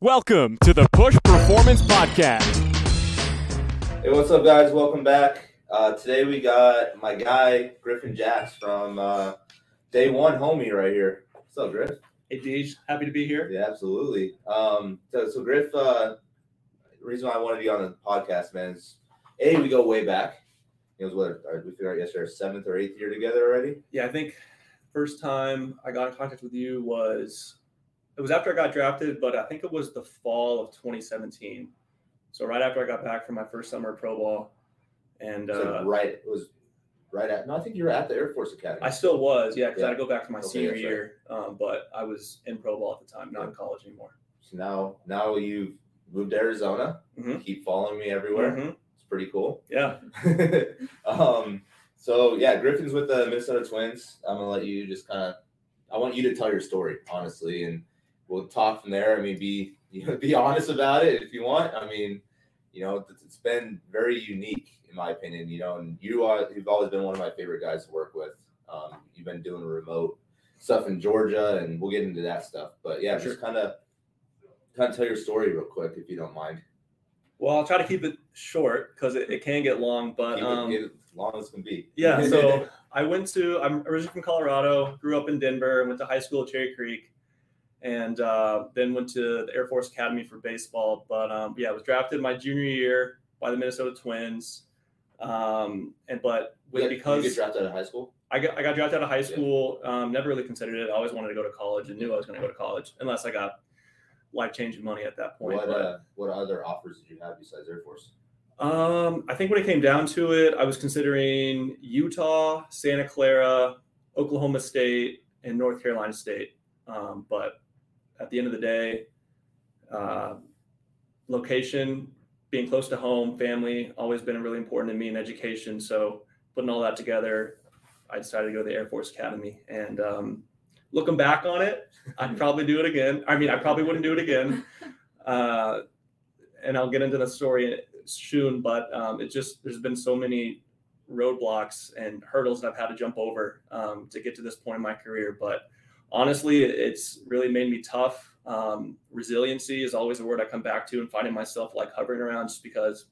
Welcome to the Push Performance Podcast. Hey, what's up, guys? Welcome back. Uh, today we got my guy Griffin Jax from uh, Day One Homie right here. What's up, Griff? Hey, Deej, happy to be here. Yeah, absolutely. Um, so, so Griff, uh, reason why I wanted to be on the podcast, man, is a we go way back. It was what uh, we figured out yesterday, our seventh or eighth year together already. Yeah, I think first time I got in contact with you was it was after I got drafted, but I think it was the fall of 2017. So right after I got back from my first summer of pro ball, and uh, right, it was right at. No, I think you were at the Air Force Academy. I still was, yeah, because I had to go back to my Okay, senior right. year, um, but I was in pro ball at the time, not in college anymore. so now, now you've moved to Arizona. Mhm. Keep following me everywhere. Mhm. It's pretty cool. Yeah, um, so yeah, Griffin's with the Minnesota Twins. I'm gonna let you just kind of. I want you to tell your story honestly, and we'll talk from there. I mean, be you know, be honest about it if you want. I mean, you know, it's, been very unique in my opinion. You know, and you are you've always been one of my favorite guys to work with. Um, you've been doing remote stuff in Georgia, and we'll get into that stuff. But yeah, Sure. just kind of kind of tell your story real quick if you don't mind. well, I'll try to keep it short because it, it can get long, but um, get it as long as can be. Yeah, so I went to I'm originally from Colorado, grew up in Denver, went to high school at Cherry Creek, and uh, then went to the Air Force Academy for baseball. But um, yeah, I was drafted my junior year by the Minnesota Twins, um, and but with, Yeah, because you get drafted out of high school. I got I got drafted out of high school, um, never really considered it. I always wanted to go to college and knew I was going to go to college, unless I got life changing money at that point. What but- uh, what other offers did you have besides Air Force? Um, I think when it came down to it, I was considering Utah, Santa Clara, Oklahoma State, and North Carolina State. Um, but at the end of the day, uh, location, being close to home, family, always been really important to me in education. So putting all that together, I decided to go to the Air Force Academy. And um, looking back on it, I'd probably do it again. I mean, I probably wouldn't do it again. Uh, and I'll get into the story soon, but um, it just there's been so many roadblocks and hurdles that I've had to jump over um, to get to this point in my career. But honestly, it's really made me tough. Um, resiliency is always a word I come back to, and finding myself like hovering around just because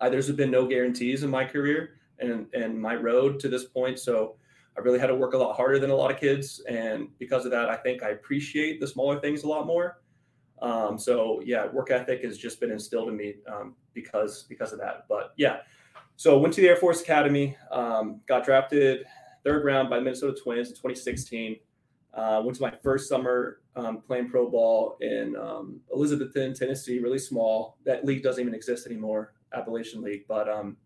I, there's been no guarantees in my career and and my road to this point. So I really had to work a lot harder than a lot of kids, and because of that, I think I appreciate the smaller things a lot more. Um, so yeah, work ethic has just been instilled in me um, because because of that. But yeah, so went to the Air Force Academy, um, got drafted third round by Minnesota Twins in 2016. Uh, went to my first summer um, playing pro ball in um, Elizabethton, Tennessee, really small. That league doesn't even exist anymore, Appalachian League. But um,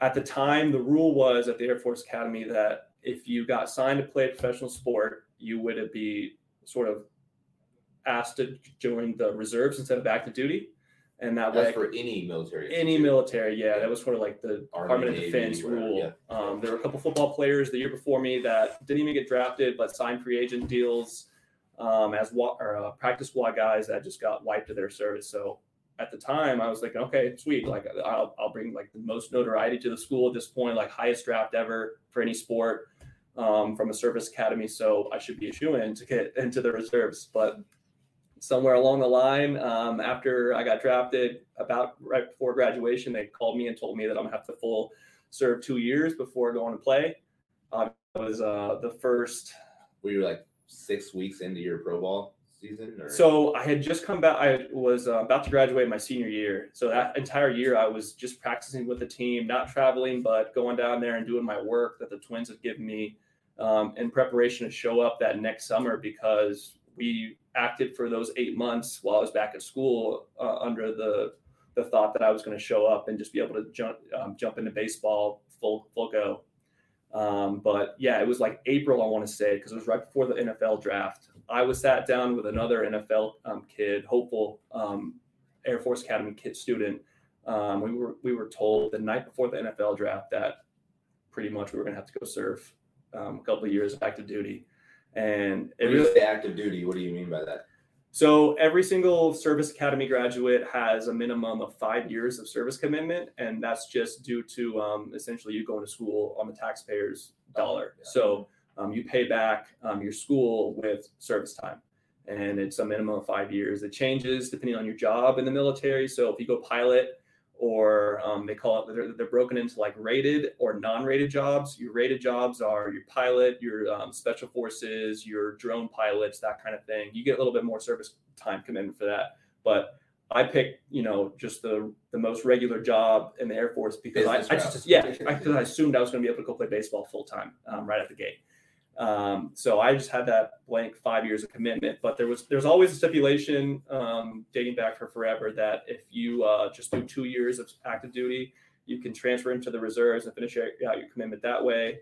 at the time, the rule was at the Air Force Academy that if you got signed to play a professional sport, you would be sort of asked to join the reserves instead of active duty. And that That's way, for any military. any institute. military, yeah, that was sort of like the Army, Department of Navy, Defense whatever, rule. yeah. Um, there were a couple football players the year before me that didn't even get drafted, but signed free agent deals um, as wa- or, uh, practice squad guys that just got wiped of their service. So at the time, I was like, okay, sweet, like I'll, I'll bring like the most notoriety to the school at this point, like highest draft ever for any sport um, from a service academy. So I should be a shoe in to get into the reserves, but somewhere along the line, um, after I got drafted, about right before graduation, they called me and told me that I'm gonna have to full serve two years before going to play. Uh, I was uh, the first. Were you like six weeks into your pro ball season? Or? So I had just come back. I was uh, about to graduate my senior year. So that entire year, I was just practicing with the team, not traveling, but going down there and doing my work that the Twins had given me um, in preparation to show up that next summer because we acted for those eight months while I was back at school uh, under the the thought that I was going to show up and just be able to jump um, jump into baseball full full go. Um, but yeah, it was like April, I want to say, because it was right before the NFL draft. I was sat down with another NFL um, kid, hopeful um, Air Force Academy kid student. Um, we were we were told the night before the NFL draft that pretty much we were going to have to go serve um, a couple of years active duty, and it really say active duty, what do you mean by that? so every single service academy graduate has a minimum of five years of service commitment, and that's just due to um, essentially you going to school on the taxpayer's dollar. Yeah. So um, you pay back um, your school with service time, and it's a minimum of five years. It changes depending on your job in the military. So if you go pilot, or um, they call it they're, they're, broken into like rated or non-rated jobs. Your rated jobs are your pilot, your um, special forces, your drone pilots, that kind of thing. You get a little bit more service time commitment for that, but I picked, you know, just the the most regular job in the Air Force because I, I, just yeah, because I assumed I was going to be able to go play baseball full time um, right at the gate. Um, so I just had that blank five years of commitment. But there was there's always a stipulation um, dating back for forever that if you uh, just do two years of active duty, you can transfer into the reserves and finish out your commitment that way.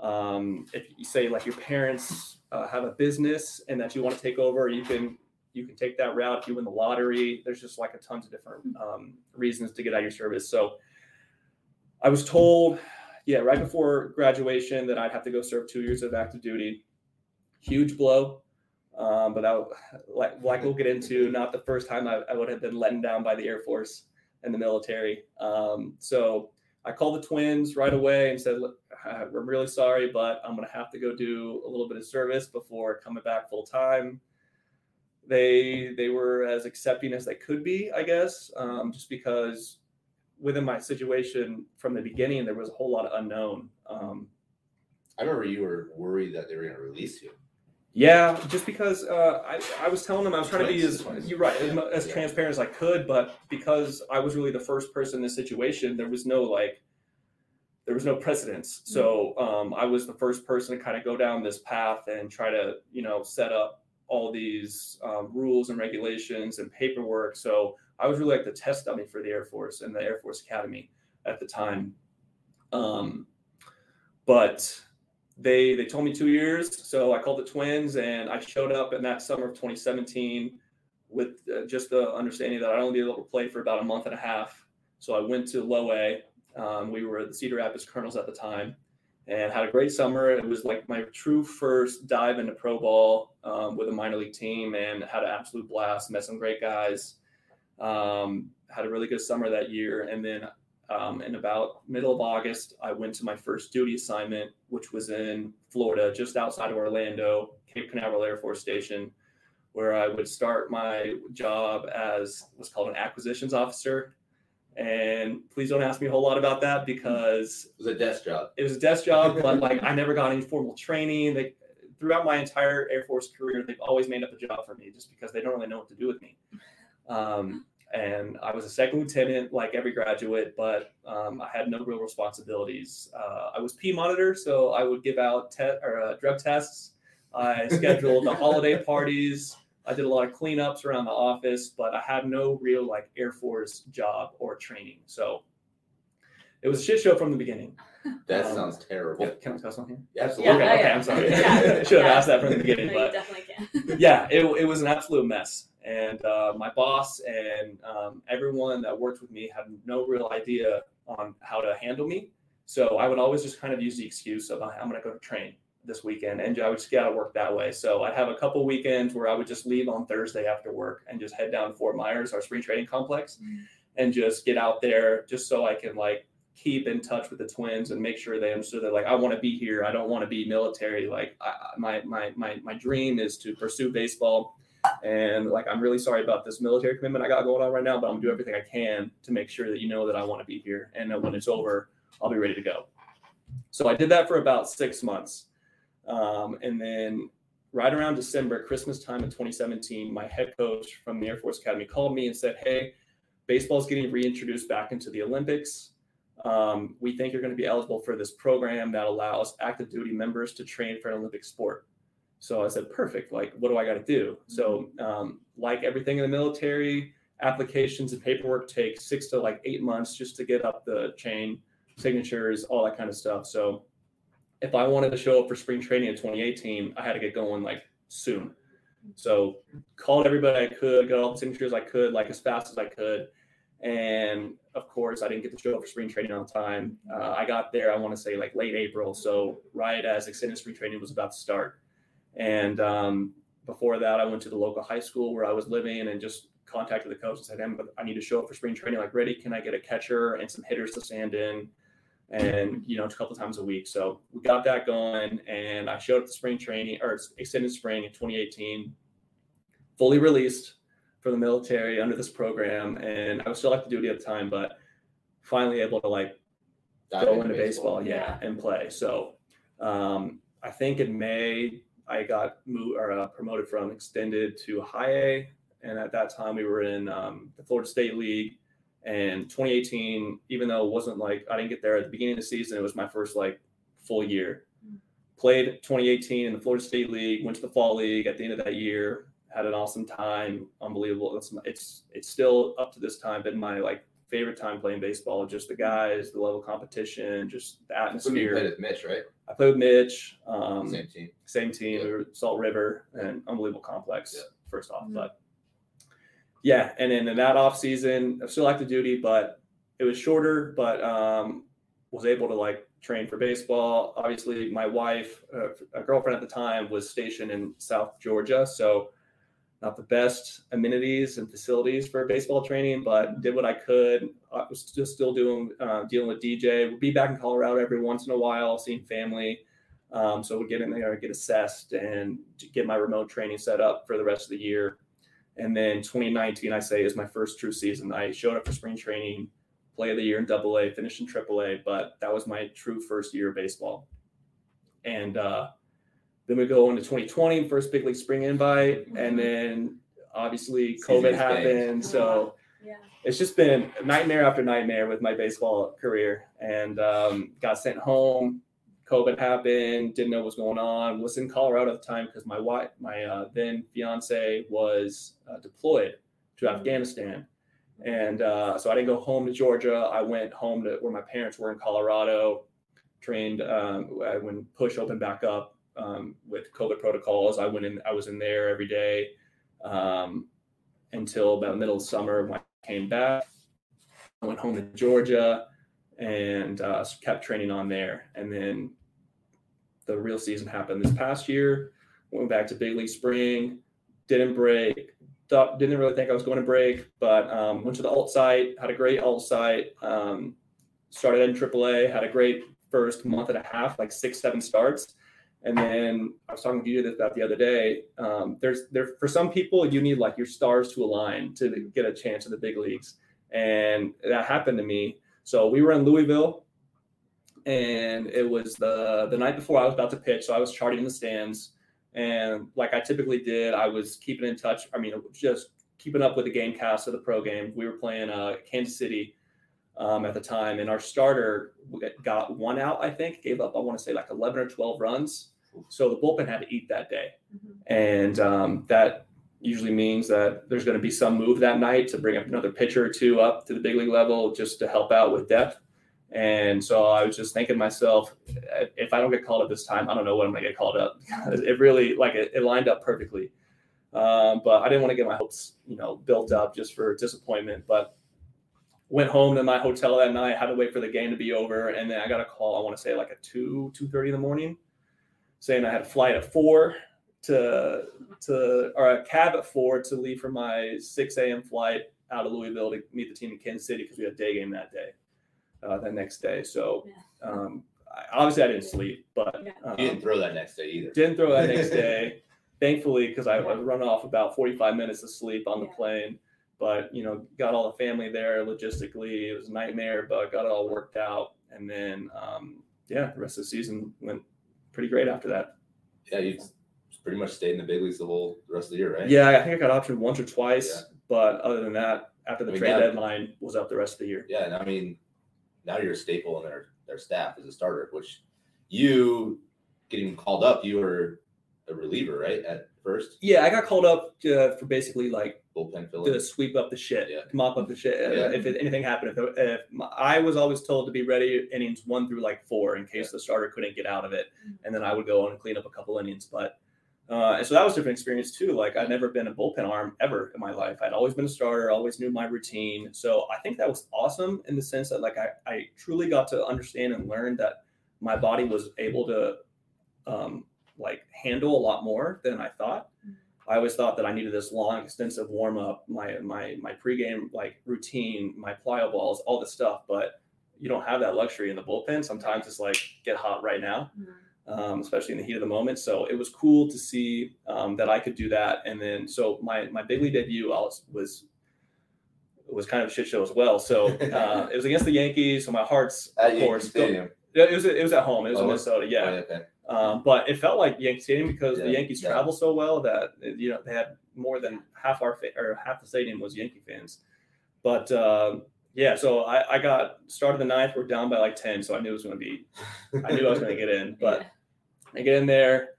Um, if you say like your parents uh, have a business and that you want to take over, you can you can take that route if you win the lottery. There's just like a tons of different um, reasons to get out of your service. So I was told, yeah, right before graduation that I'd have to go serve two years of active duty. Huge blow. Um, but that, like, like we'll get into, not the first time I, I, would have been let down by the Air Force and the military. Um, so I called the twins right away and said, I'm really sorry, but I'm going to have to go do a little bit of service before coming back full time they they were as accepting as they could be, I guess, um, just because within my situation from the beginning there was a whole lot of unknown. Um, I remember you were worried that they were going to release you. Yeah, just because uh, I, I was telling them I was trying to be as you're right as, as yeah. transparent as I could, but because I was really the first person in this situation, there was no like there was no precedence. So mm-hmm. um, I was the first person to kind of go down this path and try to you know set up all these um, rules and regulations and paperwork. So I was really like the test dummy for the Air Force and the Air Force Academy at the time. Um, but they they told me two years, so I called the twins and I showed up in that summer of 2017 with uh, just the understanding that I'd only be able to play for about a month and a half. So I went to Low A. Um, we were the Cedar Rapids Kernels at the time, and had a great summer. It was like my true first dive into pro ball um, with a minor league team, and had an absolute blast. Met some great guys. Um, had a really good summer that year, and then um, in about middle of August, I went to my first duty assignment, which was in Florida, just outside of Orlando, Cape Canaveral Air Force Station, where I would start my job as what's called an acquisitions officer. And please don't ask me a whole lot about that because it was a desk job. It was a desk job, but like I never got any formal training. They throughout my entire Air Force career, they've always made up a job for me just because they don't really know what to do with me. Um, and I was a second lieutenant, like every graduate, but um, I had no real responsibilities. Uh, I was P monitor, so I would give out te- or uh, drug tests. I scheduled the holiday parties. I did a lot of cleanups around the office, but I had no real like Air Force job or training. So it was a shit show from the beginning. That um, sounds terrible. Yeah, can I cuss on here? Yeah, absolutely. Okay, okay, I'm sorry. Yeah. Should have asked that from the beginning, no, but definitely can. yeah, it, it was an absolute mess. And uh, my boss and um, everyone that worked with me had no real idea on how to handle me. So I would always just kind of use the excuse of I'm going to go to train this weekend and I would just get out of work that way. So I'd have a couple weekends where I would just leave on Thursday after work and just head down to Fort Myers, our spring training complex, mm-hmm. and just get out there just so I can like keep in touch with the twins and make sure they understood that like I want to be here. I don't want to be military. Like I, my my my my dream is to pursue baseball. And like I'm really sorry about this military commitment I got going on right now, but I'm gonna do everything I can to make sure that you know that I want to be here and that when it's over, I'll be ready to go. So I did that for about six months um, and then right around December, Christmas time in 2017, my head coach from the Air Force Academy called me and said, Hey, baseball is getting reintroduced back into the Olympics. Um, we think you're going to be eligible for this program that allows active duty members to train for an Olympic sport. So I said, perfect. Like, what do I got to do? So, um, like everything in the military, applications and paperwork take six to like eight months just to get up the chain, signatures, all that kind of stuff. So if I wanted to show up for spring training in 2018, I had to get going like soon. So called everybody I could, got all the signatures I could, like as fast as I could. And of course, I didn't get to show up for spring training on time. Uh, I got there, I want to say like late April. So right as extended spring training was about to start. And um, before that, I went to the local high school where I was living and just contacted the coach and said, hey, I need to show up for spring training. Like, ready? Can I get a catcher and some hitters to stand in? and you know a couple times a week. So we got that going, and I showed up to spring training or extended spring in 2018. fully released from the military under this program, and I was still active duty at the time, but finally able to like Dive go into baseball, yeah, Yeah. and play. So um, I think in May I got moved or uh, promoted from extended to high A, and at that time we were in um, the Florida State League. And 2018, even though it wasn't like I didn't get there at the beginning of the season, it was my first like full year. Mm. Played 2018 in the Florida State League, went to the fall league at the end of that year, had an awesome time, unbelievable. It's it's it's still up to this time been my like favorite time playing baseball. Just the guys, the level of competition, just the atmosphere. when you played with Mitch, right? I played with Mitch, um, Same team. same team, Yeah. we were Salt River, and unbelievable complex. Yeah. First off, Mhm. but yeah, and then in that off season, I was still active duty, but it was shorter. But um, was able to like train for baseball. Obviously, my wife, uh, a girlfriend at the time, was stationed in South Georgia, so not the best amenities and facilities for baseball training, but did what I could. I was just still doing uh, dealing with DJ. Would be back in Colorado every once in a while, seeing family. Um, so would get in there, get assessed, and get my remote training set up for the rest of the year. And then 2019, I say, is my first true season. I showed up for spring training, play of the year in Double A, finished in Triple A, but that was my true first year of baseball. And uh, then we go into 2020, first big league spring invite, and then obviously COVID happened. So Yeah. it's just been nightmare after nightmare with my baseball career. And um, got sent home covid happened didn't know what was going on was in colorado at the time because my wife my uh, then fiance was uh, deployed to afghanistan. And uh, so i didn't go home to georgia. I went home to where my parents were in colorado trained um, when push opened back up um, with covid protocols i went in i was in there every day um, until about middle of summer when I came back. I went home to Georgia and uh, kept training on there. And then the real season happened this past year. Went back to big league spring, didn't break. Thought, didn't really think I was going to break, but um, went to the alt site, had a great alt site. Um, started in AAA, had a great first month and a half, like six, seven starts. And then I was talking to you about the other day. Um, there's there for some people you need like your stars to align to get a chance in the big leagues, and that happened to me. So we were in Louisville, and it was the the night before I was about to pitch. So I was charting the stands, and like I typically did, I was keeping in touch. I mean, just keeping up with the game cast of the pro game. We were playing uh, Kansas City um, at the time, and our starter got one out. I think gave up. I want to say like eleven or twelve runs. So the bullpen had to eat that day, Mhm. and um, that usually means that there's going to be some move that night to bring up another pitcher or two up to the big league level just to help out with depth. And so I was just thinking to myself, if I don't get called up this time, I don't know when I'm going to get called up. it really like it, it lined up perfectly. Um, but I didn't want to get my hopes, you know, built up just for disappointment. But went home to my hotel that night, had to wait for the game to be over, and then I got a call. I want to say like at two two thirty in the morning, saying I had a flight at four to to or a cab at four to leave for my six a.m. flight out of Louisville to meet the team in Kansas City because we had a day game that day, uh, that next day. So um, I, obviously I didn't sleep, but Yeah. um, You didn't throw that next day either. didn't throw that next day. Thankfully, because I, I Yeah. was running off about 45 minutes of sleep on the Yeah. plane. But, you know, got all the family there logistically. It was a nightmare, but got it all worked out. And then, um, yeah, the rest of the season went pretty great after that. Yeah, you pretty much stayed in the big leagues the whole the rest of the year, right? Yeah, I think I got optioned once or twice. Yeah. But other than that, after the I mean, trade now- deadline was up the rest of the year. Yeah, and I mean, now you're a staple in their their staff as a starter, which you getting called up, you were a reliever, right? At first, Yeah, I got called up uh, for basically like bullpen to sweep up the shit, Yeah. to mop up the shit. uh, Yeah. If it, anything happened, if, if my, I was always told to be ready innings one through like four in case Yeah. the starter couldn't get out of it, Mhm. and then I would go on and clean up a couple innings. But uh, and so that was a different experience too. Like I'd never been a bullpen arm ever in my life. I'd always been a starter, always knew my routine. So I think that was awesome in the sense that like I, I truly got to understand and learn that my body was able to um, like handle a lot more than I thought. I always thought that I needed this long, extensive warm up, my my my pregame like routine, my plyo balls, all this stuff. But you don't have that luxury in the bullpen. Sometimes it's like get hot right now. Mhm. um, especially in the heat of the moment. So it was cool to see um, that I could do that. And then so my my big league debut was was was kind of a shit show as well. So uh, it was against the Yankees. So my heart's At of course. go- Stadium. It was it was at home. It was Oh, in Minnesota. Yeah. Oh, okay. Um, but it felt like Yankee Stadium because the Yankees yeah. travel so well that you know they had more than half our fa- or half the stadium was Yankee fans. But uh, yeah, so I, I got started the ninth. We're down by like ten, so I knew it was going to be. I knew I was going to get in, but I get in there,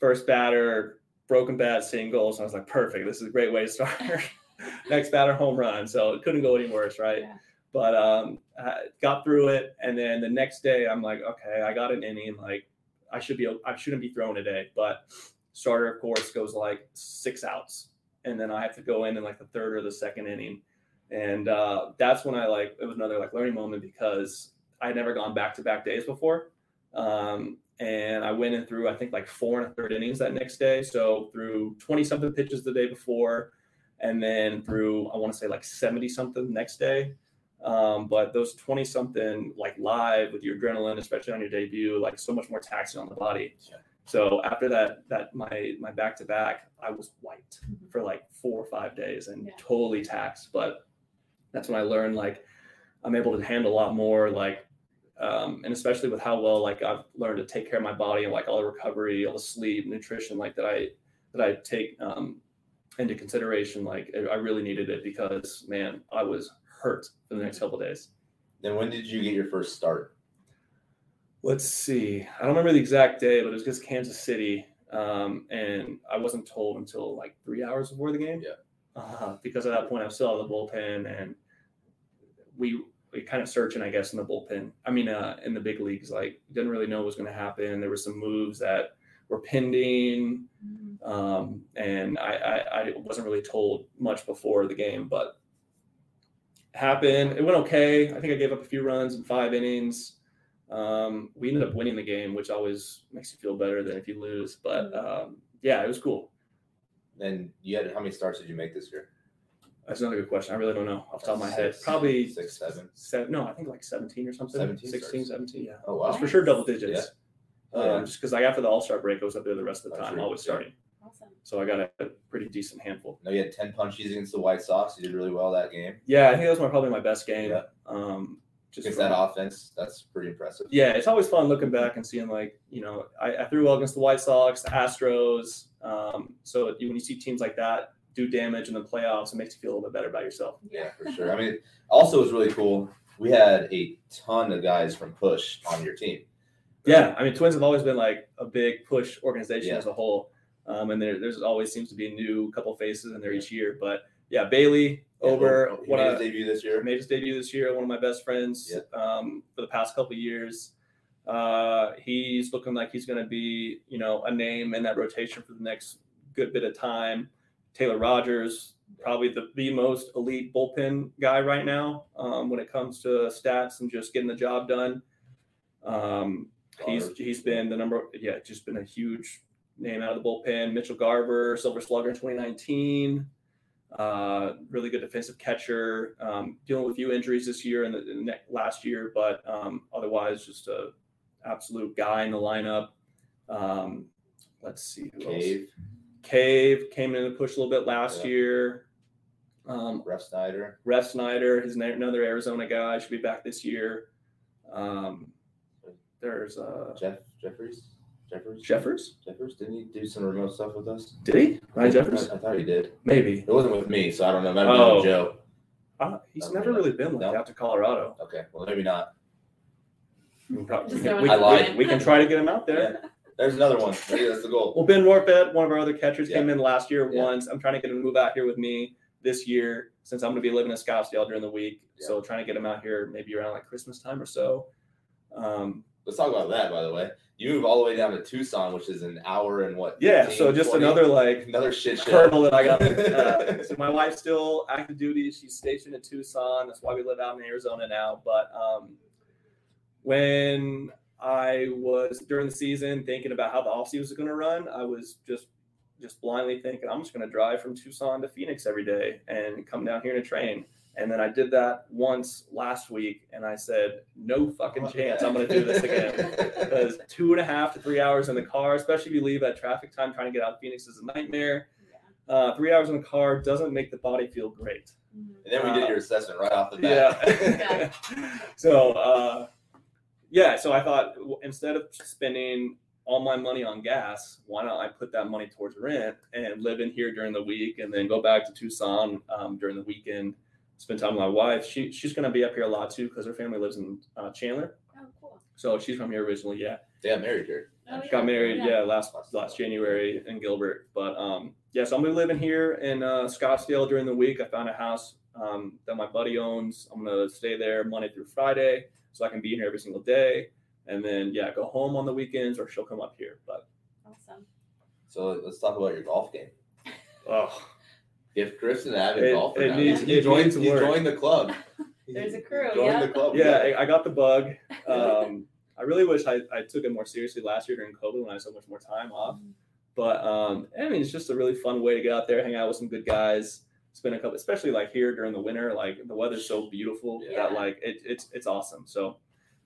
first batter, broken bat, singles. I was like, perfect. This is a great way to start. Next batter, home run. So it couldn't go any worse, right? Yeah. But um, I got through it, and then the next day, I'm like, okay, I got an inning. Like, I should be, I shouldn't be throwing today. But starter, of course, goes like six outs, and then I have to go in in like the third or the second inning, and uh, that's when I like it was another like learning moment because I had never gone back to back days before. Um, and I went in through I think like four and a third innings that next day. So through 20 something pitches the day before, and then through I want to say like 70 something next day. Um, but those 20 something like live with your adrenaline, especially on your debut, like so much more taxing on the body. Yeah. So after that, that my my back to back, I was wiped Mhm. for like four or five days and Yeah. totally taxed. But that's when I learned like I'm able to handle a lot more like um, and especially with how well like I've learned to take care of my body and like all the recovery, all the sleep, nutrition like that I that I take um, into consideration. Like I I really needed it because man, I was hurt for the next couple of days. Then when did you get your first start? Let's see. I don't remember the exact day, but it was against Kansas City, um, and I wasn't told until like three hours before the game. Yeah. Uh, because at that point, I was still out of the bullpen, and we we kind of searching, I guess, in the bullpen. I mean, uh, in the big leagues, like didn't really know what was going to happen. There were some moves that were pending, Mhm. um, and I, I I wasn't really told much before the game, but happened. It went okay. I think I gave up a few runs in five innings. Um, we ended up winning the game, which always makes you feel better than if you lose. But um, yeah, it was cool. And you had how many starts did you make this year? That's another good question. I really don't know off the top of my head. Probably six, seven. seven. No, I think like 17 or something. 17 16, starts. 17. Yeah. Oh That's wow. for sure double digits. Yeah. Um, yeah. just because like after the All Star break, I was up there the rest of the time, true. always Yeah. starting. Awesome. So I got a, a pretty decent handful. No, you had ten punchies against the White Sox. You did really well that game. Yeah, I think that was my probably my best game. Yeah. Um, just Against from- that offense, that's pretty impressive. yeah, it's always fun looking back and seeing like you know I, I threw well against the White Sox, the Astros. Um, so when you see teams like that do damage in the playoffs, it makes you feel a little bit better about yourself. Yeah, for sure. I mean, also it was really cool. We had a ton of guys from Push on your team. Yeah, I mean Twins have always been like a big push organization Yeah. as a whole, um, and there, there's always seems to be a new couple faces in there each year. But yeah, Bailey over what made I his debut this year. made his debut this year. One of my best friends um, for the past couple of years. Uh, he's looking like he's going to be, you know, a name in that rotation for the next good bit of time. Taylor Rogers, probably the, the most elite bullpen guy right now um, when it comes to stats and just getting the job done. Um, he's he's been the number, yeah, just been a huge name out of the bullpen. Mitchell Garver, Silver Slugger in 2019 uh, really good defensive catcher. Um, dealing with a few injuries this year and the, the last year, but um, otherwise just a absolute guy in the lineup. Um, let's see who else. Cave, Cave came in and pushed a little bit last Yeah. year. Um, Refsnyder. Ref Snyder, na- another Arizona guy, should be back this year. Um, there's uh, Jeff Jeffries. Jeffers. Jeffers. Jeffers. Didn't he do some remote stuff with us? Did he? Ryan Jeffers? I, I thought he did. Maybe. It wasn't with me, so I don't know. Maybe Oh. with Joe. Uh, he's never really? really been like No? out to Colorado. Okay, well maybe not. We can, probably, we, we, I lied. we can try to get him out there. There's another one. Maybe that's the goal. Well, Ben Rortvedt, one of our other catchers, Yeah. came in last year Yeah. once. I'm trying to get him to move out here with me this year since I'm going to be living in Scottsdale during the week. So trying to get him out here maybe around like Christmas time or so. Um, Let's talk about that, by the way. You move all the way down to Tucson, which is an hour and what? yeah, 15, so just 20? another like another shit hurdle that I got. Uh, so my wife's still active duty. She's stationed in Tucson. That's why we live out in Arizona now. But um, when I was during the season thinking about how the off season was going to run, I was just just blindly thinking I'm just going to drive from Tucson to Phoenix every day and come down here to train. And then I did that once last week, and I said, no fucking chance. I'm going to do this again. Because two and a half to three hours in the car, especially if you leave at traffic time, trying to get out of Phoenix is a nightmare. Uh, three hours in the car doesn't make the body feel great. Mhm. And then we did your assessment right off the bat. Yeah. bat. so uh, yeah, so I thought instead of spending all my money on gas, why not I put that money towards rent and live in here during the week, and then go back to Tucson um, during the weekend, spend time with my wife. She she's gonna be up here a lot too because her family lives in uh, Chandler, Oh, cool. so she's from here originally. Yeah, They got married here. Oh, yeah. got married Yeah. yeah, last last January in Gilbert. But um yeah, so I'm gonna be living here in uh, Scottsdale during the week. I found a house um, that my buddy owns. I'm gonna stay there Monday through Friday, so I can be in here every single day. And then yeah, go home on the weekends, or she'll come up here. But Awesome. So let's talk about your golf game. oh, If Chris an avid It- golfer it now. needs- he it joined, needs he work. joined the club. There's a crew, Joined yeah. the club. yeah, I, I got the bug. Um, I really wish I, I took it more seriously last year during COVID when I had so much more time off. But um, I mean, it's just a really fun way to get out there, hang out with some good guys, spend a couple, especially like here during the winter. Like the weather's so beautiful Yeah. that like it, it's it's awesome. So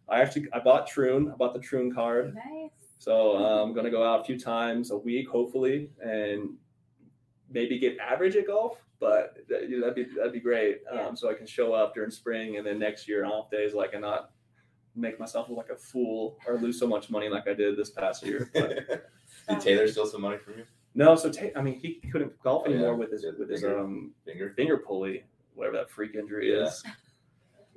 I actually I bought Troon, I bought the Troon card. Nice. So uh, I'm gonna go out a few times a week, hopefully, and maybe get average at golf. But that, you know, that'd be that'd be great. Yeah. Um, so I can show up during spring, and then next year on off days, like and not make myself look like a fool or lose so much money like I did this past year. But Did Taylor steal some money from you? no, so Ta- I mean, he couldn't golf Oh, yeah. anymore with his Yeah, the with his finger. um Finger. finger pulley, whatever that freak injury Yeah. is.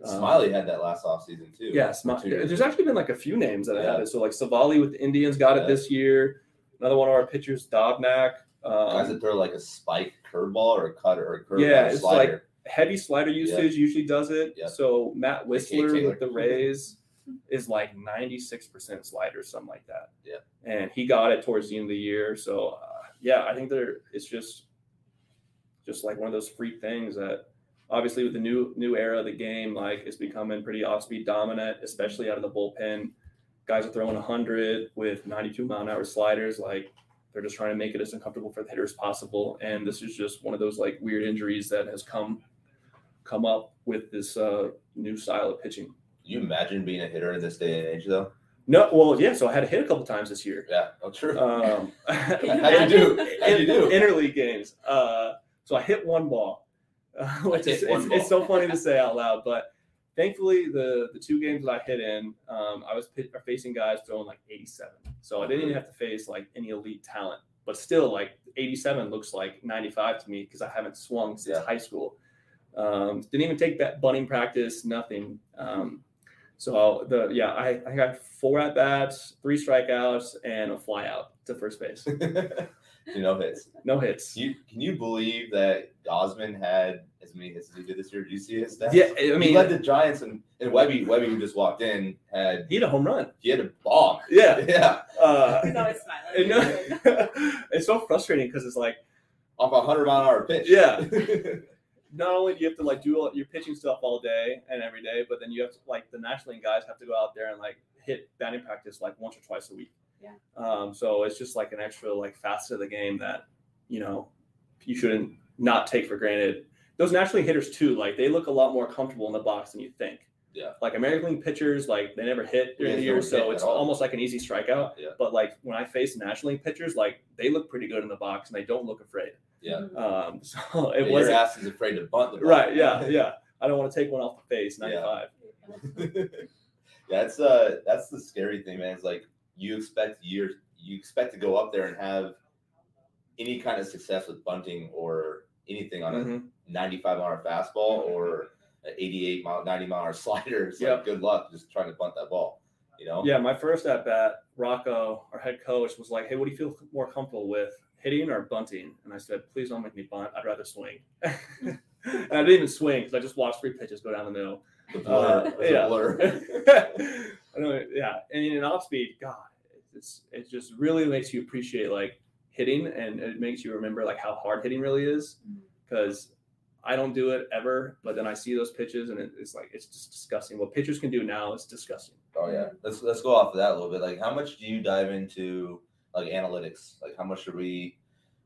Um, Smiley had that last offseason too. Yeah, Or Smi- years there's actually been like a few names that have had it. So like Civale with the Indians got Yeah. it this year. Another one of our pitchers, Dobnak. Guys Um, that throw like a spike curveball or a cutter or a curve Yeah, it's slider. heavy slider usage usually does it. So Matt Wisler with the Rays is like 96% slider, something like that. Yeah. And he got it towards the end of the year. So uh, yeah, I think there it's just just like one of those freak things that obviously with the new new era of the game, like it's becoming pretty off speed dominant, especially out of the bullpen. Guys are throwing 100 with 92 mile an hour sliders. Like they're just trying to make it as uncomfortable for the hitter as possible. And this is just one of those like weird injuries that has come come up with this uh, new style of pitching. You imagine being a hitter in this day and age though? No, well, yeah. So I had to hit a couple times this year. Yeah, oh true. Um, How'd you do? imagine? How'd you do? interleague games. Uh, so I hit one ball, uh, which is it's, it's so funny to say out loud. But thankfully, the the two games that I hit in, um, I was pit, are facing guys throwing like 87. So I didn't even have to face like any elite talent. But still, like 87 looks like 95 to me because I haven't swung since Yeah. high school. Um, didn't even take that bunting practice, nothing. Um, so the yeah, I, I got four at bats, three strikeouts, and a fly out to first base. you know hits. No hits. You can you believe that Gausman had as many hits as he did this year? Did you see his stats? Yeah, I mean, he mean, led the Giants and, and Webby Webby who just walked in had he had a home run. he had a bomb. Yeah. Yeah. Uh, He's always smiling. no- it's so frustrating because it's like Off a hundred mile an hour pitch. Yeah. not only do you have to like do all, your pitching stuff all day and every day, but then you have to like the National League guys have to go out there and like hit batting practice like once or twice a week. Yeah. Um, so it's just like an extra like facet of the game that you know you shouldn't not take for granted. Those National League hitters too, like they look a lot more comfortable in the box than you think. Yeah. Like American League pitchers, like they never hit during Yeah, the year, so it's almost like an easy strikeout. Yeah. But like when I face National League pitchers, like they look pretty good in the box and they don't look afraid. Yeah. Um, so it wasn't ass is afraid to bunt the ball. right. Yeah, yeah. I don't want to take one off the face. Yeah. Ninety-five. that's uh that's the scary thing, man. It's like you expect years you expect to go up there and have any kind of success with bunting or anything on a Mhm. 95 mile hour fastball or an 88 mile 90 mile hour slider. It's Yep. like good luck just trying to bunt that ball. You know? Yeah, my first at bat, Rocco, our head coach, was like, "Hey, what do you feel more comfortable with, hitting or bunting?" And I said, "Please don't make me bunt. I'd rather swing." and I didn't even swing because I just watched three pitches go down the middle. The blur. Uh, yeah. blur. I know, yeah, and in off speed, God, it's it just really makes you appreciate like hitting, and it makes you remember like how hard hitting really is. Mm-hmm. Because I don't do it ever, but then I see those pitches, and it, it's like it's just disgusting. What pitchers can do now is disgusting. Oh yeah. Let's let's go off of that a little bit. Like how much do you dive into like analytics? Like how much should we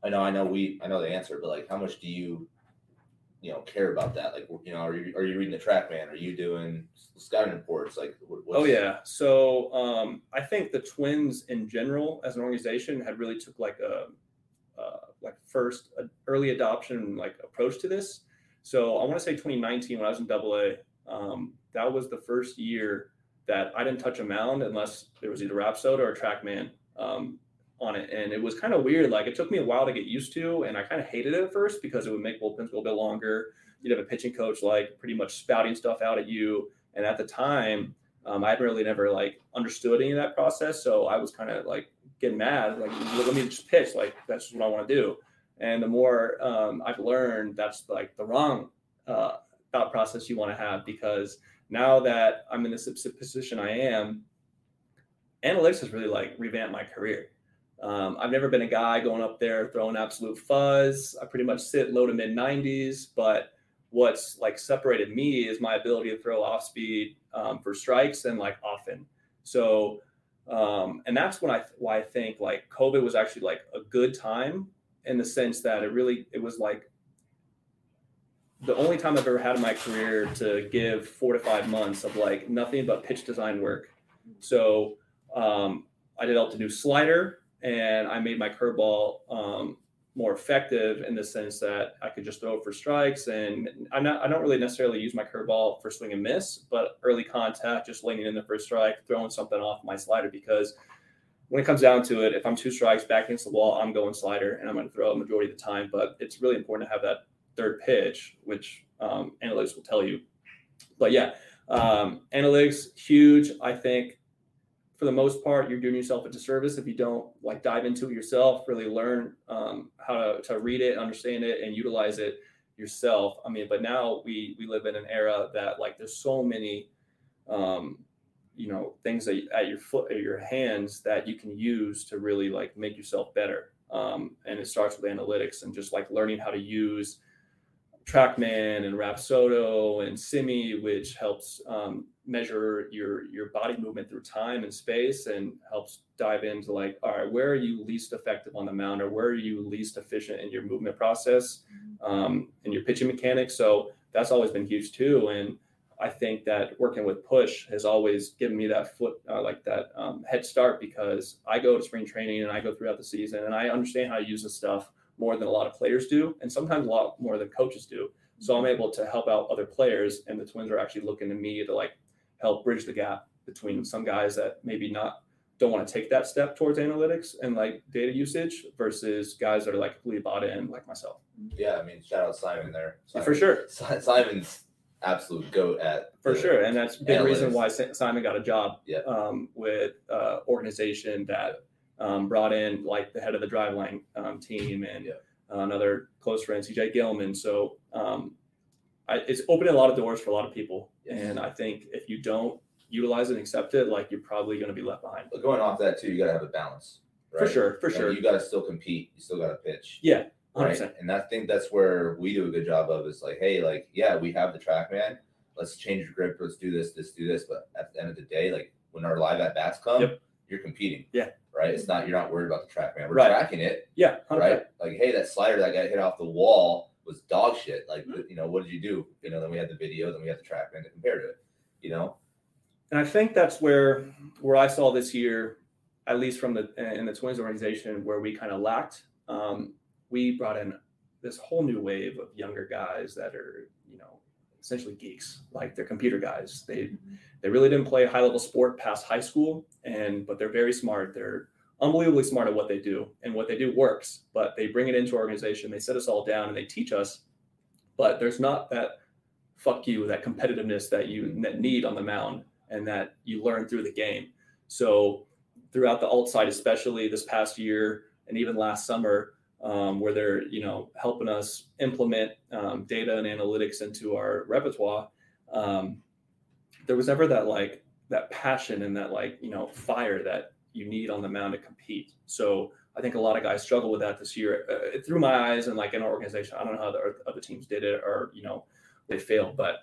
I know I know we I know the answer, but like how much do you you know care about that? Like you know, are you are you reading the track man? Are you doing scouting reports? Like Oh yeah. So um, I think the Twins in general, as an organization, had really took like a uh, like first uh, early adoption like approach to this. So I want to say 2019 when I was in Double A, um, that was the first year that I didn't touch a mound unless there was either Rapsodo or TrackMan um, on it, and it was kind of weird. Like it took me a while to get used to, and I kind of hated it at first because it would make bullpens go a bit longer. You'd have a pitching coach like pretty much spouting stuff out at you, and at the time, um, I had really never like understood any of that process. So I was kind of like getting mad, like let me just pitch, like that's what I want to do. And the more um, I've learned, that's like the wrong uh, thought process you want to have because now that I'm in this position I am, analytics has really like revamped my career. Um, I've never been a guy going up there throwing absolute fuzz. I pretty much sit low to mid 90s, but what's like separated me is my ability to throw off speed um, for strikes and like often. So, um, and that's when I why I think like COVID was actually like a good time in the sense that it really it was like the only time I've ever had in my career to give four to five months of like nothing but pitch design work. So um, I developed a new slider and I made my curveball um, more effective in the sense that I could just throw it for strikes. And I'm not, I don't really necessarily use my curveball for swing and miss, but early contact, just leaning in the first strike, throwing something off my slider because when it comes down to it, if I'm two strikes back against the wall, I'm going slider and I'm going to throw a majority of the time. But it's really important to have that third pitch, which um, analytics will tell you. But yeah, um, analytics huge. I think for the most part, you're doing yourself a disservice if you don't like dive into it yourself, really learn um, how to, to read it, understand it, and utilize it yourself. I mean, but now we we live in an era that like there's so many, um, you know, things that at your foot, at your hands that you can use to really like make yourself better. Um, and it starts with analytics and just like learning how to use TrackMan and Rapsodo and Simi, which helps um, measure your your body movement through time and space, and helps dive into like, all right, where are you least effective on the mound, or where are you least efficient in your movement process, um, and your pitching mechanics. So that's always been huge too. And I think that working with Push has always given me that foot, uh, like that um, head start, because I go to spring training and I go throughout the season, and I understand how to use this stuff more than a lot of players do, and sometimes a lot more than coaches do. So I'm able to help out other players, and the Twins are actually looking to me to like help bridge the gap between some guys that maybe not don't want to take that step towards analytics and like data usage versus guys that are like completely bought in, like myself. Yeah, I mean, shout out Simon there. Simon, For sure, Simon's absolute goat at for sure, and that's big reason why Simon got a job Yeah. um, with uh, organization that um, brought in like the head of the driveline um, team and Yeah. another close friend, CJ Gilman. So um, I, it's opening a lot of doors for a lot of people, Yes. and I think if you don't utilize it and accept it, like you're probably going to be left behind. But going off that too, you got to have a balance. Right? For sure, for sure, You got to still compete. You still got to pitch. yeah, hundred right? percent. And I think that's where we do a good job of is like, hey, like, yeah, we have the TrackMan. Let's change your grip. Let's do this, this, do this. But at the end of the day, like when our live at bats come, Yep. you're competing. Yeah. Right. It's not you're not worried about the TrackMan. We're Right. tracking it. Yeah, 100%. Right. Like, hey, that slider that got hit off the wall was dog shit. Like, Mm-hmm. you know, what did you do? You know, then we had the video, then we had the TrackMan to compare to it. You know? and I think that's where where I saw this year, at least from the in the Twins organization, where we kind of lacked. Um, we brought in this whole new wave of younger guys that are essentially geeks, like they're computer guys. They mm-hmm. they really didn't play high level sport past high school, and but they're very smart. They're unbelievably smart at what they do, and what they do works. But they bring it into our organization. They sit us all down and they teach us. But there's not that fuck you, that competitiveness that you mm-hmm. that need on the mound and that you learn through the game. So throughout the alt site, especially this past year and even last summer, um, where they're you know helping us implement um, data and analytics into our repertoire, um, there was never that like that passion and that like you know fire that you need on the mound to compete. So I think a lot of guys struggle with that this year. Uh, through my eyes and like in our organization, I don't know how the other teams did it or you know they failed, but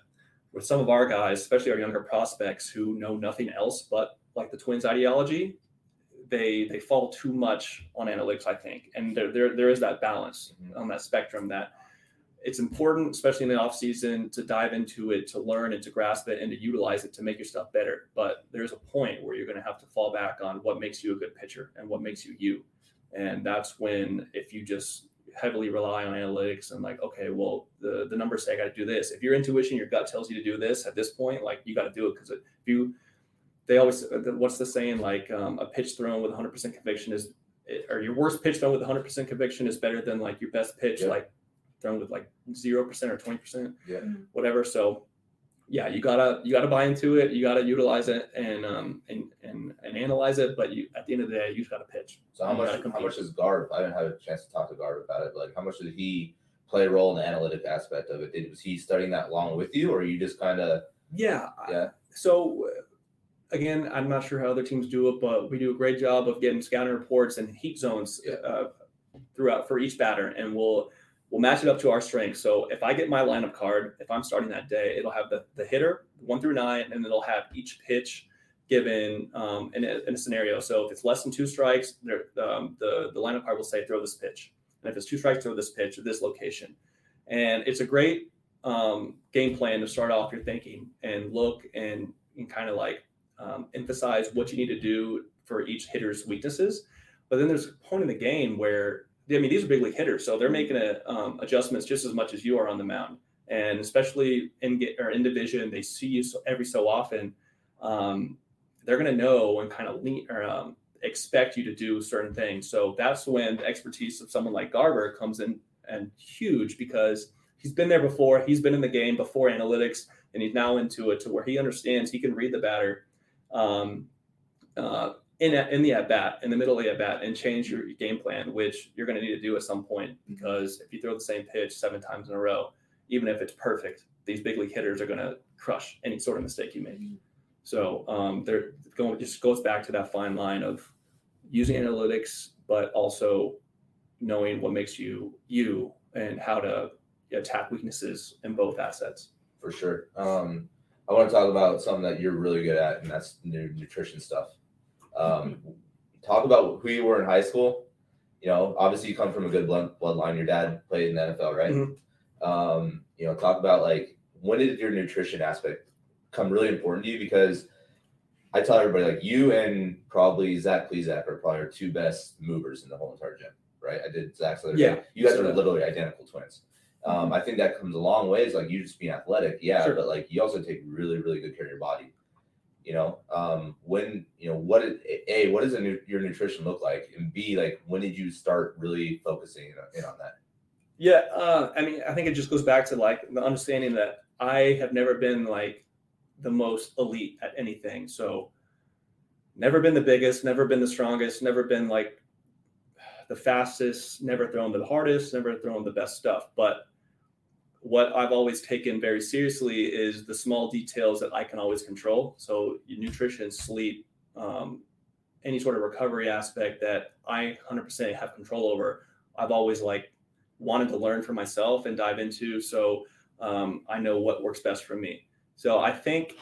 with some of our guys, especially our younger prospects who know nothing else but like the Twins ideology, they they fall too much on analytics, I think, and there there, there is that balance Mhm. on that spectrum that it's important, especially in the off season, to dive into it, to learn and to grasp it and to utilize it to make your stuff better. But there's a point where you're going to have to fall back on what makes you a good pitcher and what makes you you. And that's when, if you just heavily rely on analytics and like, okay, well, the the numbers say I got to do this. If your intuition, your gut tells you to do this at this point, like you got to do it because if you, they always, what's the saying? Like um, a pitch thrown with 100% conviction is, or your worst pitch thrown with 100% conviction is better than like your best pitch, Yeah. like thrown with like zero percent or 20 percent, Yeah. whatever. So. Yeah, you gotta you gotta buy into it. You gotta utilize it and um and and, and analyze it. But you at the end of the day, you just gotta pitch. So how much gotta how much does Garb? I didn't have a chance to talk to Garb about it, but like how much did he play a role in the analytic aspect of it? Did was he studying that along with you, or you just kind of Yeah. I- Yeah. So uh, again, I'm not sure how other teams do it, but we do a great job of getting scouting reports and heat zones uh, throughout for each batter, and we'll we'll match it up to our strengths. So if I get my lineup card, if I'm starting that day, it'll have the the hitter one through nine, and it'll have each pitch given um, in, a, in a scenario. So if it's less than two strikes, um, the the lineup card will say throw this pitch, and if it's two strikes, throw this pitch at this location. And it's a great um, game plan to start off your thinking and look and, and kind of like um, emphasize what you need to do for each hitter's weaknesses. But then there's a point in the game where I mean these are big league hitters, so they're making a, um, adjustments just as much as you are on the mound, and especially in get or in division, they see you so, every so often. Um, they're going to know and kind of lean or um, expect you to do certain things. So that's when the expertise of someone like Garver comes in and huge because he's been there before. He's been in the game before analytics, and he's now into it to where he understands he can read the batter um, uh, in a, in the at bat, in the middle of the at bat, and change your game plan, which you're going to need to do at some point because if you throw the same pitch seven times in a row, even if it's perfect, these big league hitters are going to crush any sort of mistake you make. So um, they're going just goes back to that fine line of using analytics, but also knowing what makes you you and how to attack weaknesses in both assets. for sure. Um, I want to talk about something that you're really good at, and that's nu- nutrition stuff. Um, talk about who you were in high school. You know, obviously you come from a good blood bloodline. Your dad played in the NFL, right? Mhm. Um, you know, talk about like when did your nutrition aspect come really important to you? Because I tell everybody like you and probably Zach Plezak are probably our two best movers in the whole entire gym, right? I did Zach's other Yeah, day. You guys so are literally identical twins. Um, I think that comes a long ways. Like you just being athletic, yeah, Sure. but like you also take really, really good care of your body. You know, um, when you know what did a what does a your nutrition look like, and b like when did you start really focusing in on that? Yeah, uh, I mean, I think it just goes back to like the understanding that I have never been like the most elite at anything. So, never been the biggest, never been the strongest, never been like the fastest, never thrown the hardest, never thrown the best stuff. But what I've always taken very seriously is the small details that I can always control. So, nutrition, sleep, um, any sort of recovery aspect that I 100% have control over. I've always like wanted to learn for myself and dive into so um, i know what works best for me so i think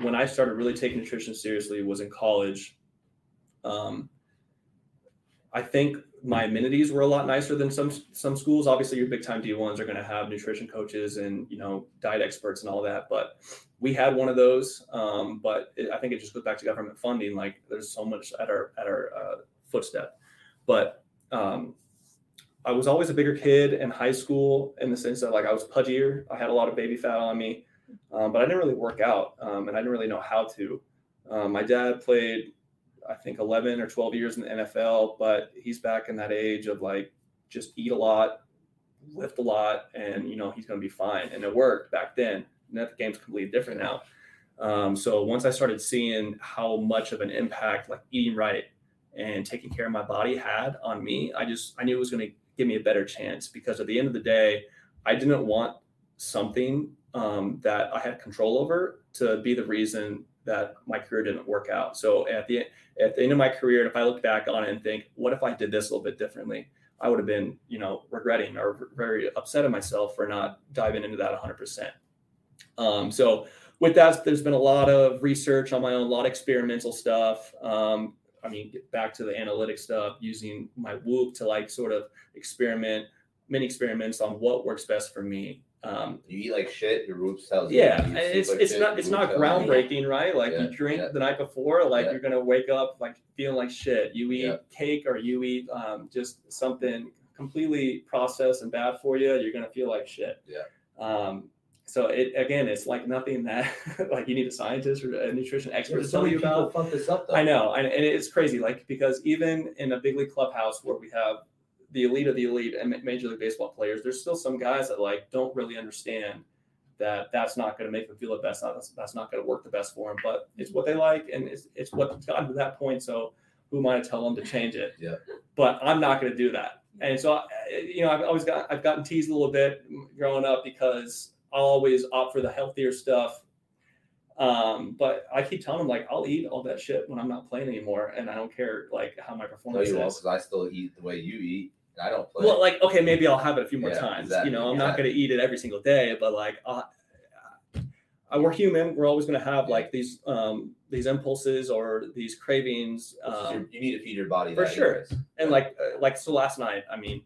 when i started really taking nutrition seriously was in college um, i think my amenities were a lot nicer than some some schools obviously your big time d1s are going to have nutrition coaches and you know diet experts and all that but we had one of those um, but it, i think it just goes back to government funding like there's so much at our at our uh, footstep but um, I was always a bigger kid in high school in the sense that like I was pudgier. I had a lot of baby fat on me, um, but I didn't really work out um, and I didn't really know how to. Um, my dad played, I think, 11 or 12 years in the NFL, but he's back in that age of like just eat a lot, lift a lot, and you know he's going to be fine. And it worked back then. Now the game's completely different now. Um, so once I started seeing how much of an impact like eating right and taking care of my body had on me, I just I knew it was going to give me a better chance because at the end of the day, I didn't want something um, that I had control over to be the reason that my career didn't work out. So at the at the end of my career, if I look back on it and think, what if I did this a little bit differently? I would have been, you know, regretting or very upset at myself for not diving into that 100%. Um, so with that, there's been a lot of research on my own, a lot of experimental stuff. Um, I mean, back to the analytic stuff, using my Whoop to like sort of experiment many experiments on what works best for me. Um, You eat like shit. Your whoops tells you. yeah, You and it's like it's shit, not it's not groundbreaking, right? Like Yeah, you drink yeah. the night before, like Yeah. you're gonna wake up like feeling like shit. You eat Yeah. cake or you eat um, just something completely processed and bad for you, you're gonna feel like shit. Yeah. Um, so it again, it's like nothing that like you need a scientist or a nutrition expert to tell you about. fuck this up though. I know, and, and it's crazy, like because even in a big league clubhouse where we have the elite of the elite and major league baseball players, there's still some guys that like don't really understand that that's not going to make them feel the best. That's, that's not going to work the best for them, but it's what they like, and it's it's what got to that point. So who am I to tell them to change it? Yeah. But I'm not going to do that. And so, I- you know, I've always got I've gotten teased a little bit growing up because I'll always opt for the healthier stuff. Um, but I keep telling them like I'll eat all that shit when I'm not playing anymore, and I don't care like how my performance. No, performance you won't, is. because I still eat the way you eat, and I don't play. Well, like okay, maybe I'll have it a few more Yeah, times. exactly, You know, I'm not going to eat it every single day, but like, uh, we're human. We're always going to have Yeah. like these um these impulses or these cravings. Um, your- you need to feed your body for sure. anyways. and like uh, like so last night, I mean,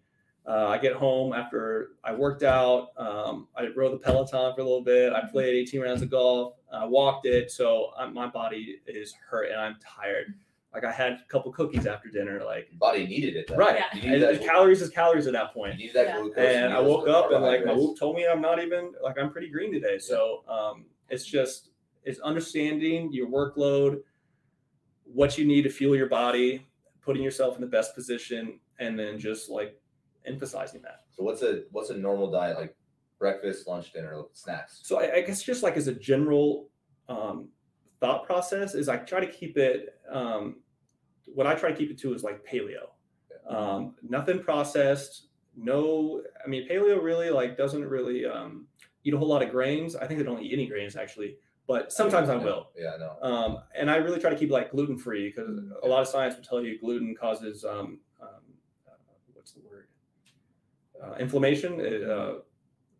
uh, I get home after I worked out. Um, I rode the Peloton for a little bit. I played 18 rounds of golf. I walked it, so i my body is hurt and I'm tired. Like I had a couple cookies after dinner. Like body needed it. Though. right, Yeah. You And that, calories is calories at that point you need that Yeah. glucose. and I woke up and like my carbohydrates. whoop told me I'm not even like I'm pretty green today. So um, it's just it's understanding your workload, what you need to fuel your body, putting yourself in the best position, and then just like emphasizing that. So what's a what's a normal diet like? Breakfast, lunch, dinner, snacks. So I, I guess just like as a general um, thought process is I try to keep it. Um, what I try to keep it to is like paleo, um, nothing processed. No, I mean paleo really like doesn't really um, eat a whole lot of grains. I think they don't eat any grains actually, but sometimes I Yeah, will. Yeah, I know. Um, and I really try to keep like gluten free because Mm, a lot of science will tell you gluten causes um, um, uh, what's the word uh, inflammation. It, uh,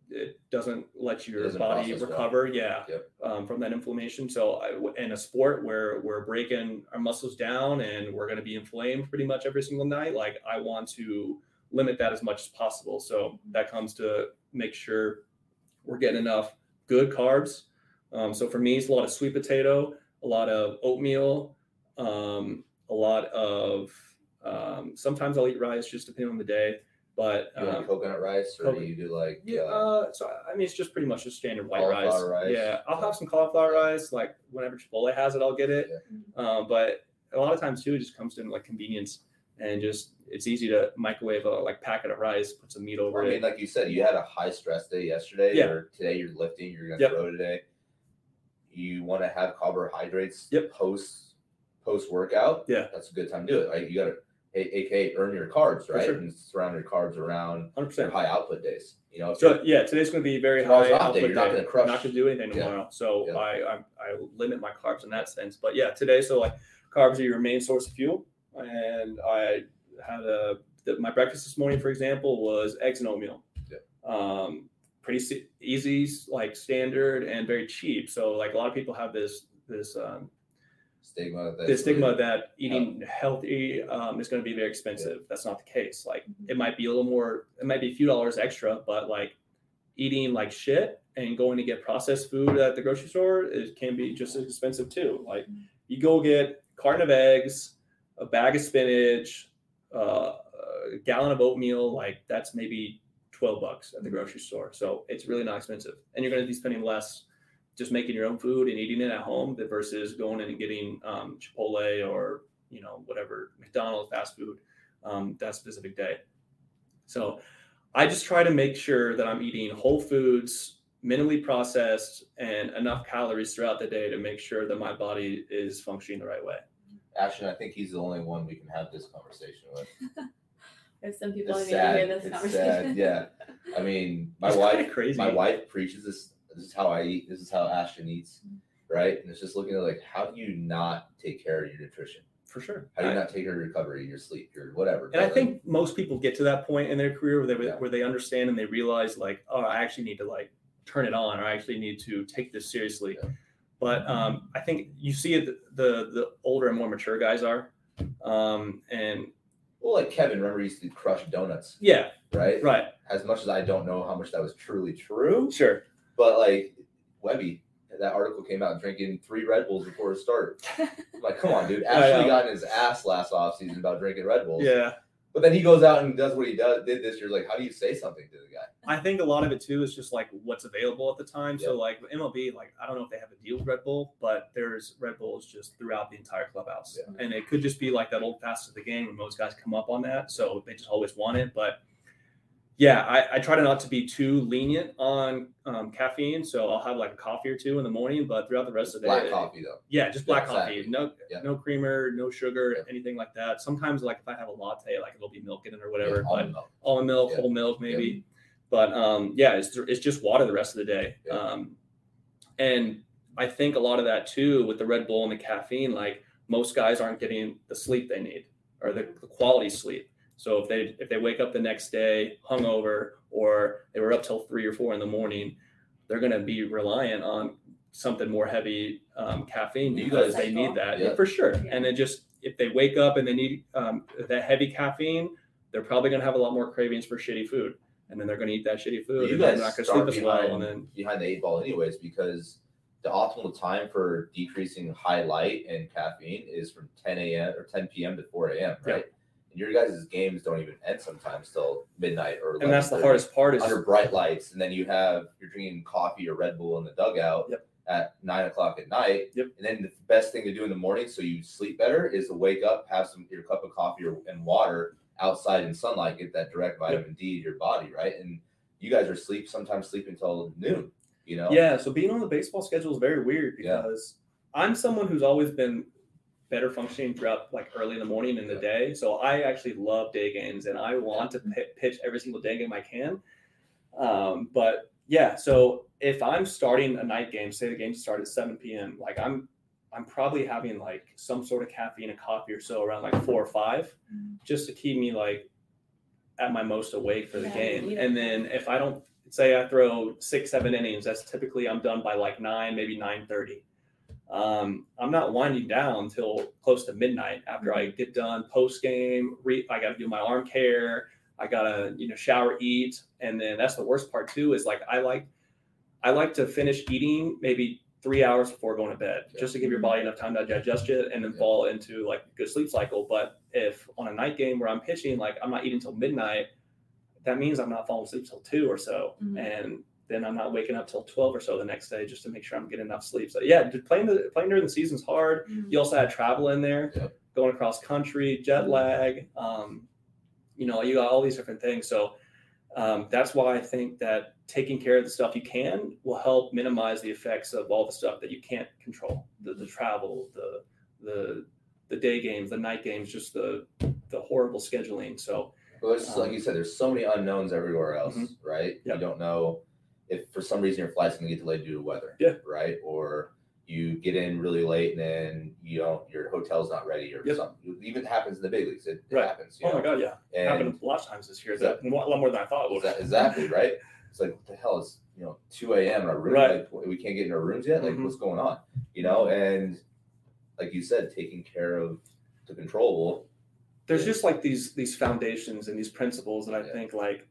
it doesn't let your doesn't body process well. recover, yeah, Yep. um, from that inflammation. So I, in a sport where we're breaking our muscles down and we're going to be inflamed pretty much every single night, like I want to limit that as much as possible. So that comes to make sure we're getting enough good carbs. Um, so for me, it's a lot of sweet potato, a lot of oatmeal, um, a lot of um, sometimes I'll eat rice just depending on the day. But You want um, coconut rice, or coconut- do you do like yeah, uh, uh, so I mean, it's just pretty much just standard white rice. Cauliflower rice. Yeah, I'll have some cauliflower rice. Like whenever Chipotle has it, I'll get it. Um, but a lot of times too, it just comes to like convenience and just it's easy to microwave a like packet of rice, put some meat over I it. mean, like you said, you had a high stress day yesterday, Yeah. or today you're lifting, you're gonna Yep. throw today. You want to have carbohydrates Yep. post post workout. Yeah. that's a good time to do it. Like you got to, aka earn your carbs, For right? sure. And surround your carbs around Hundred your percent. high output days. You know, So yeah, today's going to be very high off day, output you're not gonna crush. I'm not going to do anything Yeah. tomorrow, so Yeah. I, I I limit my carbs in that sense. But yeah, today so like carbs are your main source of fuel, and I had a the, my breakfast this morning, for example, was eggs and oatmeal. Yeah. Um, pretty easy, like standard, and very cheap. So like a lot of people have this this um, stigma. That's the stigma really- that eating healthy um, is going to be very expensive. That's not the case. Like it might be a little more, it might be a few dollars extra, but like eating like shit and going to get processed food at the grocery store it can be just as expensive too. Like you go get a carton of eggs, a bag of spinach, uh, a gallon of oatmeal. Like that's maybe twelve bucks at the grocery store. So it's really not expensive, and you're going to be spending less just making your own food and eating it at home versus going in and getting um, Chipotle or you know whatever McDonald's fast food um, that specific day. So I just try to make sure that I'm eating whole foods, minimally processed, and enough calories throughout the day to make sure that my body is functioning the right way. Ashton, I think he's the only one we can have this conversation with. There's some people It's who need to hear sad. this It's conversation. sad. Yeah. I mean, my It's wife, crazy. my wife preaches this. This is how I eat. This is how Ashton eats, right? And it's just looking at like, how do you not take care of your nutrition? for sure. How do you I- not take care of your recovery, your sleep, your whatever? and I But, think most people get to that point in their career where they Yeah. where they understand and they realize like, oh, I actually need to like turn it on, or I actually need to take this seriously. Yeah. But um, I think you see it the, the the older and more mature guys are, um, and Well, like Kevin, remember he used to crush donuts, Yeah, right? right. As much as I don't know how much that was truly true, Sure. But like Webby, that article came out drinking three Red Bulls before a start. I'm like, come on, dude. I Ashley know. got in his ass last offseason about drinking Red Bulls. Yeah. But then he goes out and does what he does did this year. Like, how do you say something to the guy? I think a lot of it too is just like what's available at the time. So like MLB, like I don't know if they have a deal with Red Bull, but there's Red Bulls just throughout the entire clubhouse, Yeah. and it could just be like that old fast of the game when most guys come up on that, so they just always want it. But yeah, I, I try to not to be too lenient on um, caffeine, so I'll have like a coffee or two in the morning, but throughout the rest of the Black day, coffee though. yeah, just black Yeah, coffee. No, Yeah. no creamer, no sugar, Yeah. anything like that. Sometimes, like if I have a latte, like it'll be milk in it or whatever. But almond milk. almond milk, whole milk, maybe. But um, yeah, it's it's just water the rest of the day. Um, and I think a lot of that too with the Red Bull and the caffeine, like most guys aren't getting the sleep they need or the, the quality sleep. So if they if they wake up the next day hungover or they were up till three or four in the morning, they're going to be reliant on something more heavy um, caffeine You because guys- they need that Yeah. for sure. Yeah. And then just if they wake up and they need um, that heavy caffeine, they're probably going to have a lot more cravings for shitty food, and then they're going to eat that shitty food, You and they're guys not going to start sleep as well. behind, And then behind the eight ball anyways because the optimal time for decreasing high light and caffeine is from 10 a.m. or 10 p.m. to 4 a.m. Right. And your guys' games don't even end sometimes till midnight or and that's the hardest part is under bright lights, and then you have you're drinking coffee or Red Bull in the dugout Yep. at nine o'clock at night. Yep. And then the best thing to do in the morning so you sleep better is to wake up, have some your cup of coffee or, and water outside in sunlight, get that direct vitamin D to your body, right? And you guys are sleep sometimes sleep until noon. You know. Yeah, so being on the baseball schedule is very weird Yeah. because I'm someone who's always been better functioning throughout like early in the morning in the day. So I actually love day games and I want to pi- pitch every single day game I can. Um, but yeah, so if I'm starting a night game, say the game starts at 7 p.m., like I'm I'm probably having like some sort of caffeine, a coffee or so around like four or five, Mhm. just to keep me like at my most awake for the Yeah, game. And then if I don't say I throw six, seven innings, that's typically I'm done by like nine, maybe nine thirty. Um, I'm not winding down until close to midnight after I get done post game. Re- I got to do my arm care. I gotta you know shower, eat, and then that's the worst part too. Is like I like I like to finish eating maybe three hours before going to bed, Yeah. just to give your body enough time to digest it and then Yeah. fall into like a good sleep cycle. But if on a night game where I'm pitching, like I'm not eating till midnight, that means I'm not falling asleep till two or so, Mhm. and then I'm not waking up till twelve or so the next day just to make sure I'm getting enough sleep. So yeah, playing the playing during the season's hard. Mhm. You also had travel in there, Yep. going across country, jet Mhm. lag. Um, you know, you got all these different things. So um, that's why I think that taking care of the stuff you can will help minimize the effects of all the stuff that you can't control. The, the travel, the the the day games, the night games, just the the horrible scheduling. So Well, there's, like Um, you said, there's so many unknowns everywhere else, Mhm. right? Yep. You don't know if for some reason your flight's going to get delayed due to weather, Yeah. right? Or you get in really late and then you don't, your hotel's not ready or Yep. something. Even happens in the big leagues. It, it Right. happens. You oh know? my god, yeah, And happened a lot of times this year. Exactly. That a lot more than I thought it would. Exa- exactly right. It's like what the hell is you know two a.m. in our room? Right. Like we can't get in our rooms yet. Like Mhm. what's going on? You know, and like you said, taking care of the controllable. there's just like these these foundations and these principles that I Yeah. think like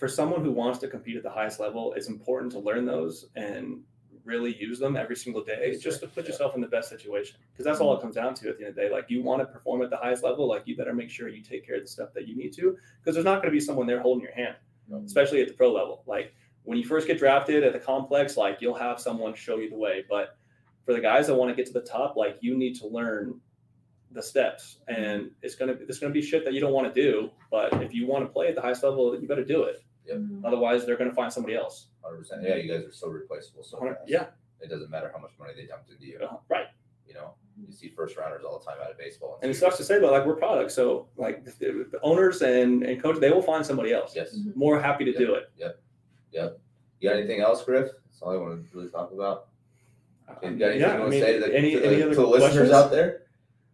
for someone who wants to compete at the highest level, it's important to learn those and really use them every single day Yes, just to put Yeah. yourself in the best situation. Because that's all it comes down to at the end of the day. Like you want to perform at the highest level, like you better make sure you take care of the stuff that you need to. Because there's not going to be someone there holding your hand, No. especially at the pro level. Like when you first get drafted at the complex, like you'll have someone show you the way. But for the guys that want to get to the top, like you need to learn the steps mm-hmm. and it's gonna there's gonna be shit that you don't want to do but if you want to play at the highest level you better do it Mhm. otherwise they're gonna find somebody else 100%. Yeah, you guys are so replaceable. So fast. yeah It doesn't matter how much money they dumped into you. uh, right You know, you see first rounders all the time out of baseball. and it sucks to say but like we're products so like the, the owners and and coaches they will find somebody else Yes. Mhm. more happy to do it Yep. You got anything else, Griff? That's all I want to really talk about. You got anything yeah, you I mean, to say to the, any, to the, any other to the listeners out there?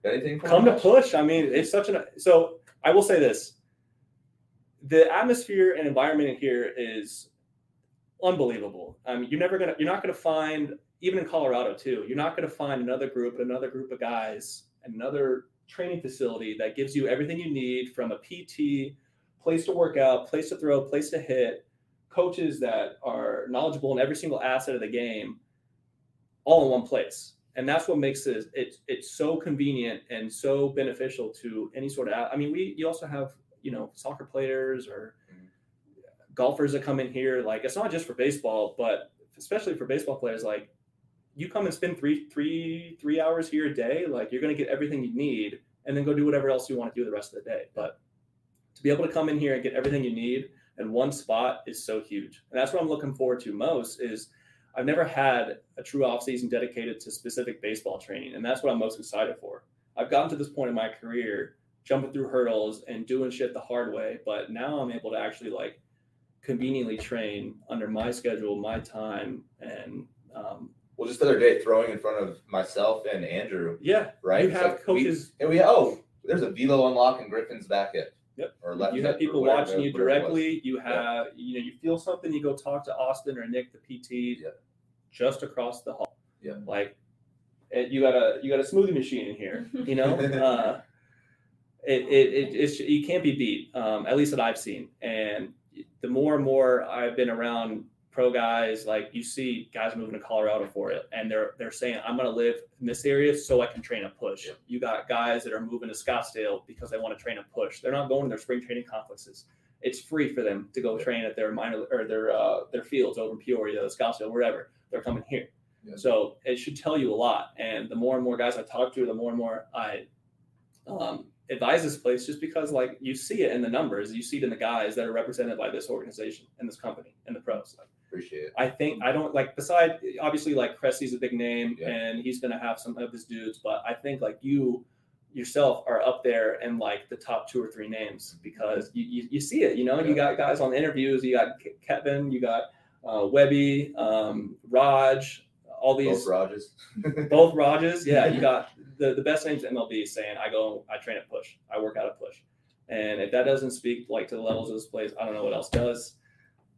Got anything? come to push i mean it's such an so i will say this the atmosphere and environment in here is unbelievable mean you're never gonna you're not gonna find even in colorado too you're not gonna find another group another group of guys another training facility that gives you everything you need from a PT, place to work out, place to throw, place to hit, coaches that are knowledgeable in every single asset of the game, all in one place. And that's what makes it it's it's so convenient and so beneficial to any sort of. I mean, we you also have you know soccer players or mm-hmm. golfers that come in here. Like it's not just for baseball, but especially for baseball players. Like you come and spend three three three hours here a day. Like you're going to get everything you need, and then go do whatever else you want to do the rest of the day. But to be able to come in here and get everything you need in one spot is so huge, and that's what I'm looking forward to most. Is I've never had a true off season dedicated to specific baseball training, and that's what I'm most excited for. I've gotten to this point in my career, jumping through hurdles and doing shit the hard way, but now I'm able to actually like conveniently train under my schedule, my time, and um, Well, just the other day, throwing in front of myself and Andrew, yeah, right? you It's have like we- coaches. and we oh, there's a velo unlock in Griffin's back hip. Yep. Or left. you have people whatever- watching you whatever it was. directly. You have, you know, you feel something, you go talk to Austin or Nick, the PT, Yeah. just across the hall. Yeah. Like, it, you got a you got a smoothie machine in here. You know, uh, it, it, it it's you can't be beat. Um, at least that I've seen. And the more and more I've been around pro guys, like you see guys moving to Colorado for it, and they're they're saying I'm going to live in this area so I can train a push. Yeah. You got guys that are moving to Scottsdale because they want to train a push. They're not going to their spring training conferences. It's free for them to go Yeah. train at their minor or their uh, their fields over in Peoria, Scottsdale, wherever. They're coming here. Yeah. So it should tell you a lot. And the more and more guys I talk to, the more and more I um, advise this place just because like you see it in the numbers, you see it in the guys that are represented by this organization and this company and the pros. Like, Appreciate it. I think I don't like beside obviously like Cressey's a big name Yeah. and he's gonna have some of his dudes, but I think like you yourself are up there in like the top two or three names because you, you, you see it, you know, you got guys on the interviews, you got Kevin, you got uh, Webby, um, Raj, all these Both Rogers. both Rajas, yeah, you got the, the best names in MLB saying I go, I train at push, I work out at push, and if that doesn't speak like to the levels of this place, I don't know what else does.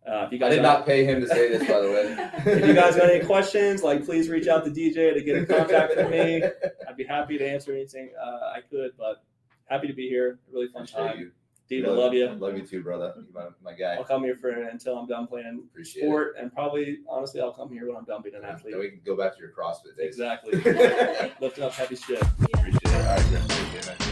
Uh, if you I guys did not pay him to say this, by the way. if you guys got any questions, like please reach out to DJ to get in contact with me. I'd be happy to answer anything uh, I could, but happy to be here. Really fun Appreciate time. you. Dean, I love you. Love you too, brother. You're my, my guy. I'll come here for until I'm done playing Appreciate sport, and probably honestly, I'll come here when I'm done being an it. athlete. Then we can go back to your CrossFit days. Exactly. Appreciate Lifting up heavy shit. Yeah. it. All right, Appreciate it.